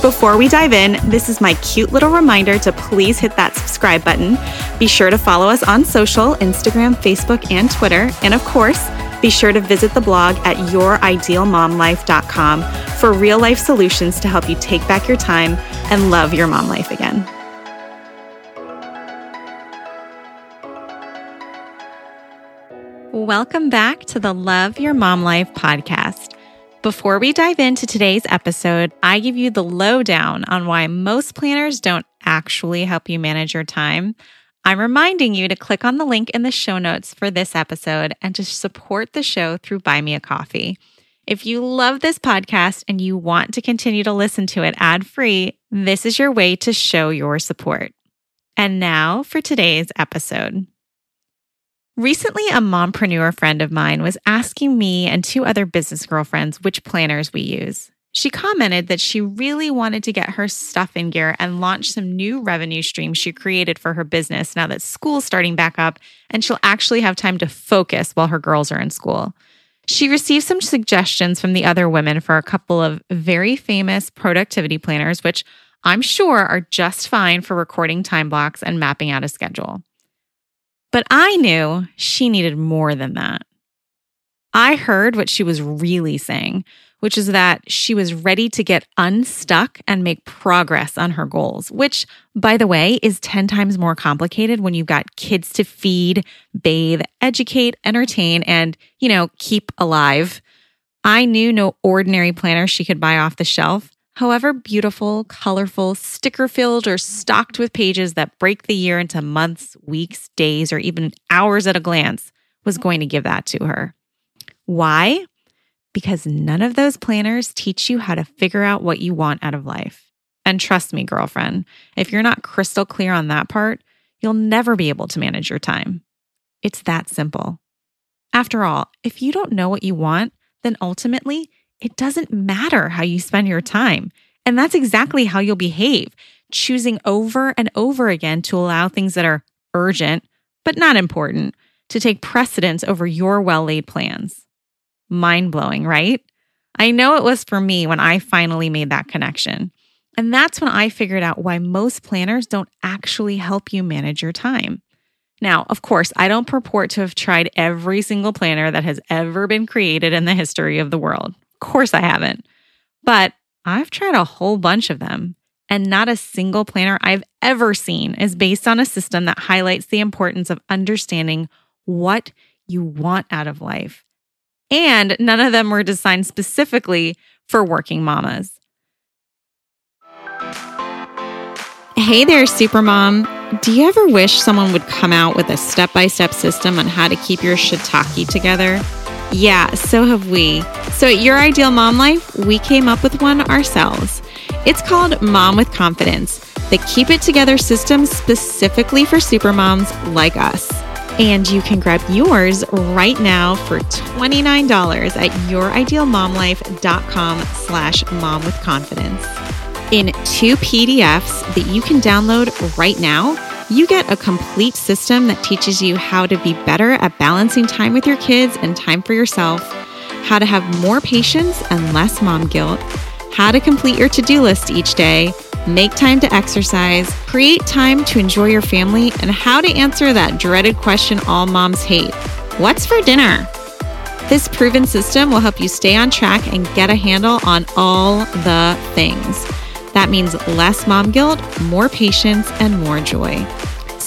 Before we dive in, this is my cute little reminder to please hit that subscribe button. Be sure to follow us on social Instagram, Facebook, and Twitter. And of course, be sure to visit the blog at youridealmomlife.com for real life solutions to help you take back your time and love your mom life again. Welcome back to the Love Your Mom Life podcast. Before we dive into today's episode, I give you the lowdown on why most planners don't actually help you manage your time. I'm reminding you to click on the link in the show notes for this episode and to support the show through Buy Me a Coffee. If you love this podcast and you want to continue to listen to it ad free, this is your way to show your support. And now for today's episode. Recently, a mompreneur friend of mine was asking me and two other business girlfriends which planners we use. She commented that she really wanted to get her stuff in gear and launch some new revenue streams she created for her business now that school's starting back up and she'll actually have time to focus while her girls are in school. She received some suggestions from the other women for a couple of very famous productivity planners, which I'm sure are just fine for recording time blocks and mapping out a schedule. But I knew she needed more than that. I heard what she was really saying, which is that she was ready to get unstuck and make progress on her goals, which, by the way, is 10 times more complicated when you've got kids to feed, bathe, educate, entertain, and, you know, keep alive. I knew no ordinary planner she could buy off the shelf. However beautiful, colorful, sticker filled, or stocked with pages that break the year into months, weeks, days, or even hours at a glance was going to give that to her. Why? because none of those planners teach you how to figure out what you want out of life. And trust me, girlfriend, if you're not crystal clear on that part, you'll never be able to manage your time. It's that simple. After all, if you don't know what you want, then ultimately it doesn't matter how you spend your time. And that's exactly how you'll behave, choosing over and over again to allow things that are urgent, but not important, to take precedence over your well laid plans. Mind blowing, right? I know it was for me when I finally made that connection. And that's when I figured out why most planners don't actually help you manage your time. Now, of course, I don't purport to have tried every single planner that has ever been created in the history of the world. Of course, I haven't. But I've tried a whole bunch of them, and not a single planner I've ever seen is based on a system that highlights the importance of understanding what you want out of life and none of them were designed specifically for working mamas. Hey there, Supermom. Do you ever wish someone would come out with a step by step system on how to keep your shiitake together? Yeah, so have we. So at Your Ideal Mom Life, we came up with one ourselves. It's called Mom with Confidence, the keep it together system specifically for supermoms like us. And you can grab yours right now for $29 at youridealmomlife.com slash mom with confidence. In two PDFs that you can download right now, you get a complete system that teaches you how to be better at balancing time with your kids and time for yourself, how to have more patience and less mom guilt, how to complete your to do list each day make time to exercise, create time to enjoy your family, and how to answer that dreaded question all moms hate What's for dinner? This proven system will help you stay on track and get a handle on all the things. That means less mom guilt, more patience, and more joy.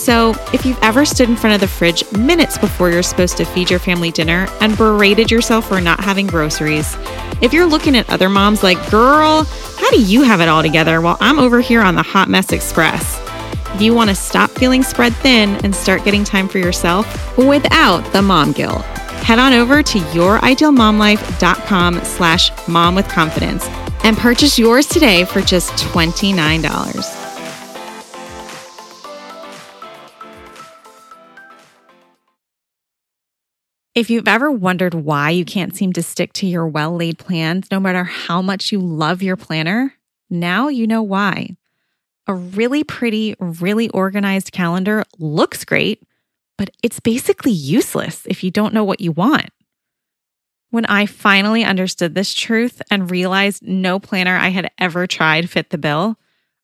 So, if you've ever stood in front of the fridge minutes before you're supposed to feed your family dinner and berated yourself for not having groceries, if you're looking at other moms like, girl, how do you have it all together while I'm over here on the Hot Mess Express? If you want to stop feeling spread thin and start getting time for yourself without the mom guilt, head on over to youridealmomlife.com slash mom with confidence and purchase yours today for just $29. If you've ever wondered why you can't seem to stick to your well laid plans, no matter how much you love your planner, now you know why. A really pretty, really organized calendar looks great, but it's basically useless if you don't know what you want. When I finally understood this truth and realized no planner I had ever tried fit the bill,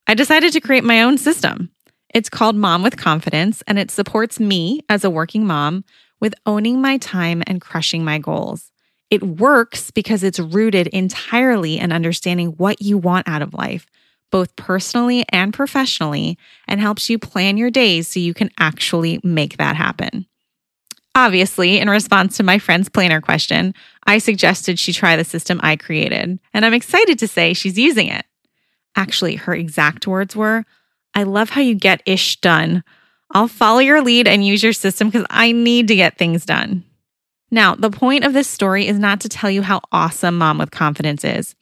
I decided to create my own system. It's called Mom with Confidence, and it supports me as a working mom with owning my time and crushing my goals. It works because it's rooted entirely in understanding what you want out of life, both personally and professionally, and helps you plan your days so you can actually make that happen. Obviously, in response to my friend's planner question, I suggested she try the system I created, and I'm excited to say she's using it. Actually, her exact words were I love how you get ish done I'll follow your lead and use your system because I need to get things done. Now, the point of this story is not to tell you how awesome Mom with Confidence is.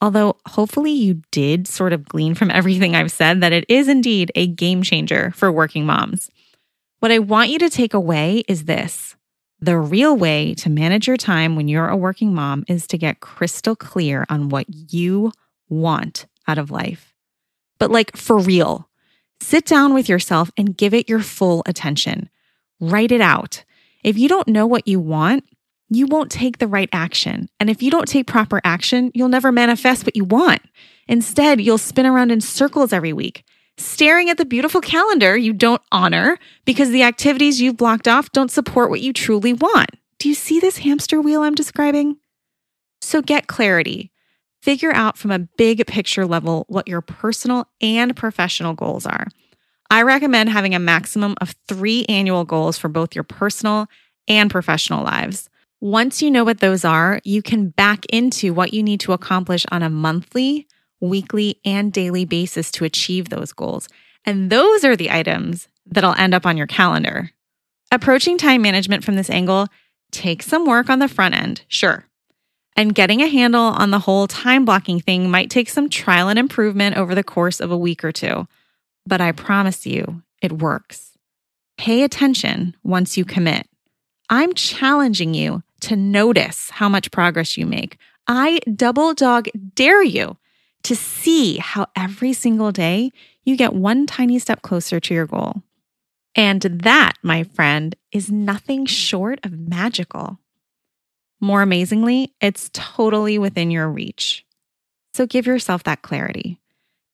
Although, hopefully, you did sort of glean from everything I've said that it is indeed a game changer for working moms. What I want you to take away is this the real way to manage your time when you're a working mom is to get crystal clear on what you want out of life. But, like, for real, Sit down with yourself and give it your full attention. Write it out. If you don't know what you want, you won't take the right action. And if you don't take proper action, you'll never manifest what you want. Instead, you'll spin around in circles every week, staring at the beautiful calendar you don't honor because the activities you've blocked off don't support what you truly want. Do you see this hamster wheel I'm describing? So get clarity. Figure out from a big picture level what your personal and professional goals are. I recommend having a maximum of three annual goals for both your personal and professional lives. Once you know what those are, you can back into what you need to accomplish on a monthly, weekly, and daily basis to achieve those goals. And those are the items that'll end up on your calendar. Approaching time management from this angle takes some work on the front end, sure. And getting a handle on the whole time blocking thing might take some trial and improvement over the course of a week or two. But I promise you, it works. Pay attention once you commit. I'm challenging you to notice how much progress you make. I double dog dare you to see how every single day you get one tiny step closer to your goal. And that, my friend, is nothing short of magical. More amazingly, it's totally within your reach. So give yourself that clarity.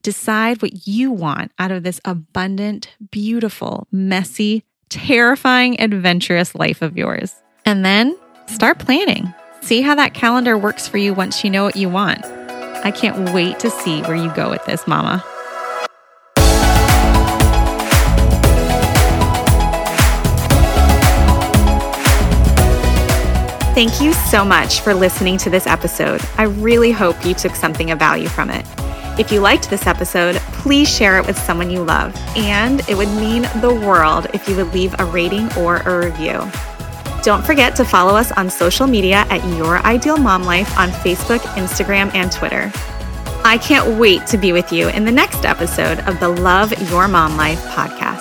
Decide what you want out of this abundant, beautiful, messy, terrifying, adventurous life of yours. And then start planning. See how that calendar works for you once you know what you want. I can't wait to see where you go with this, Mama. Thank you so much for listening to this episode. I really hope you took something of value from it. If you liked this episode, please share it with someone you love, and it would mean the world if you would leave a rating or a review. Don't forget to follow us on social media at Your Ideal Mom Life on Facebook, Instagram, and Twitter. I can't wait to be with you in the next episode of the Love Your Mom Life podcast.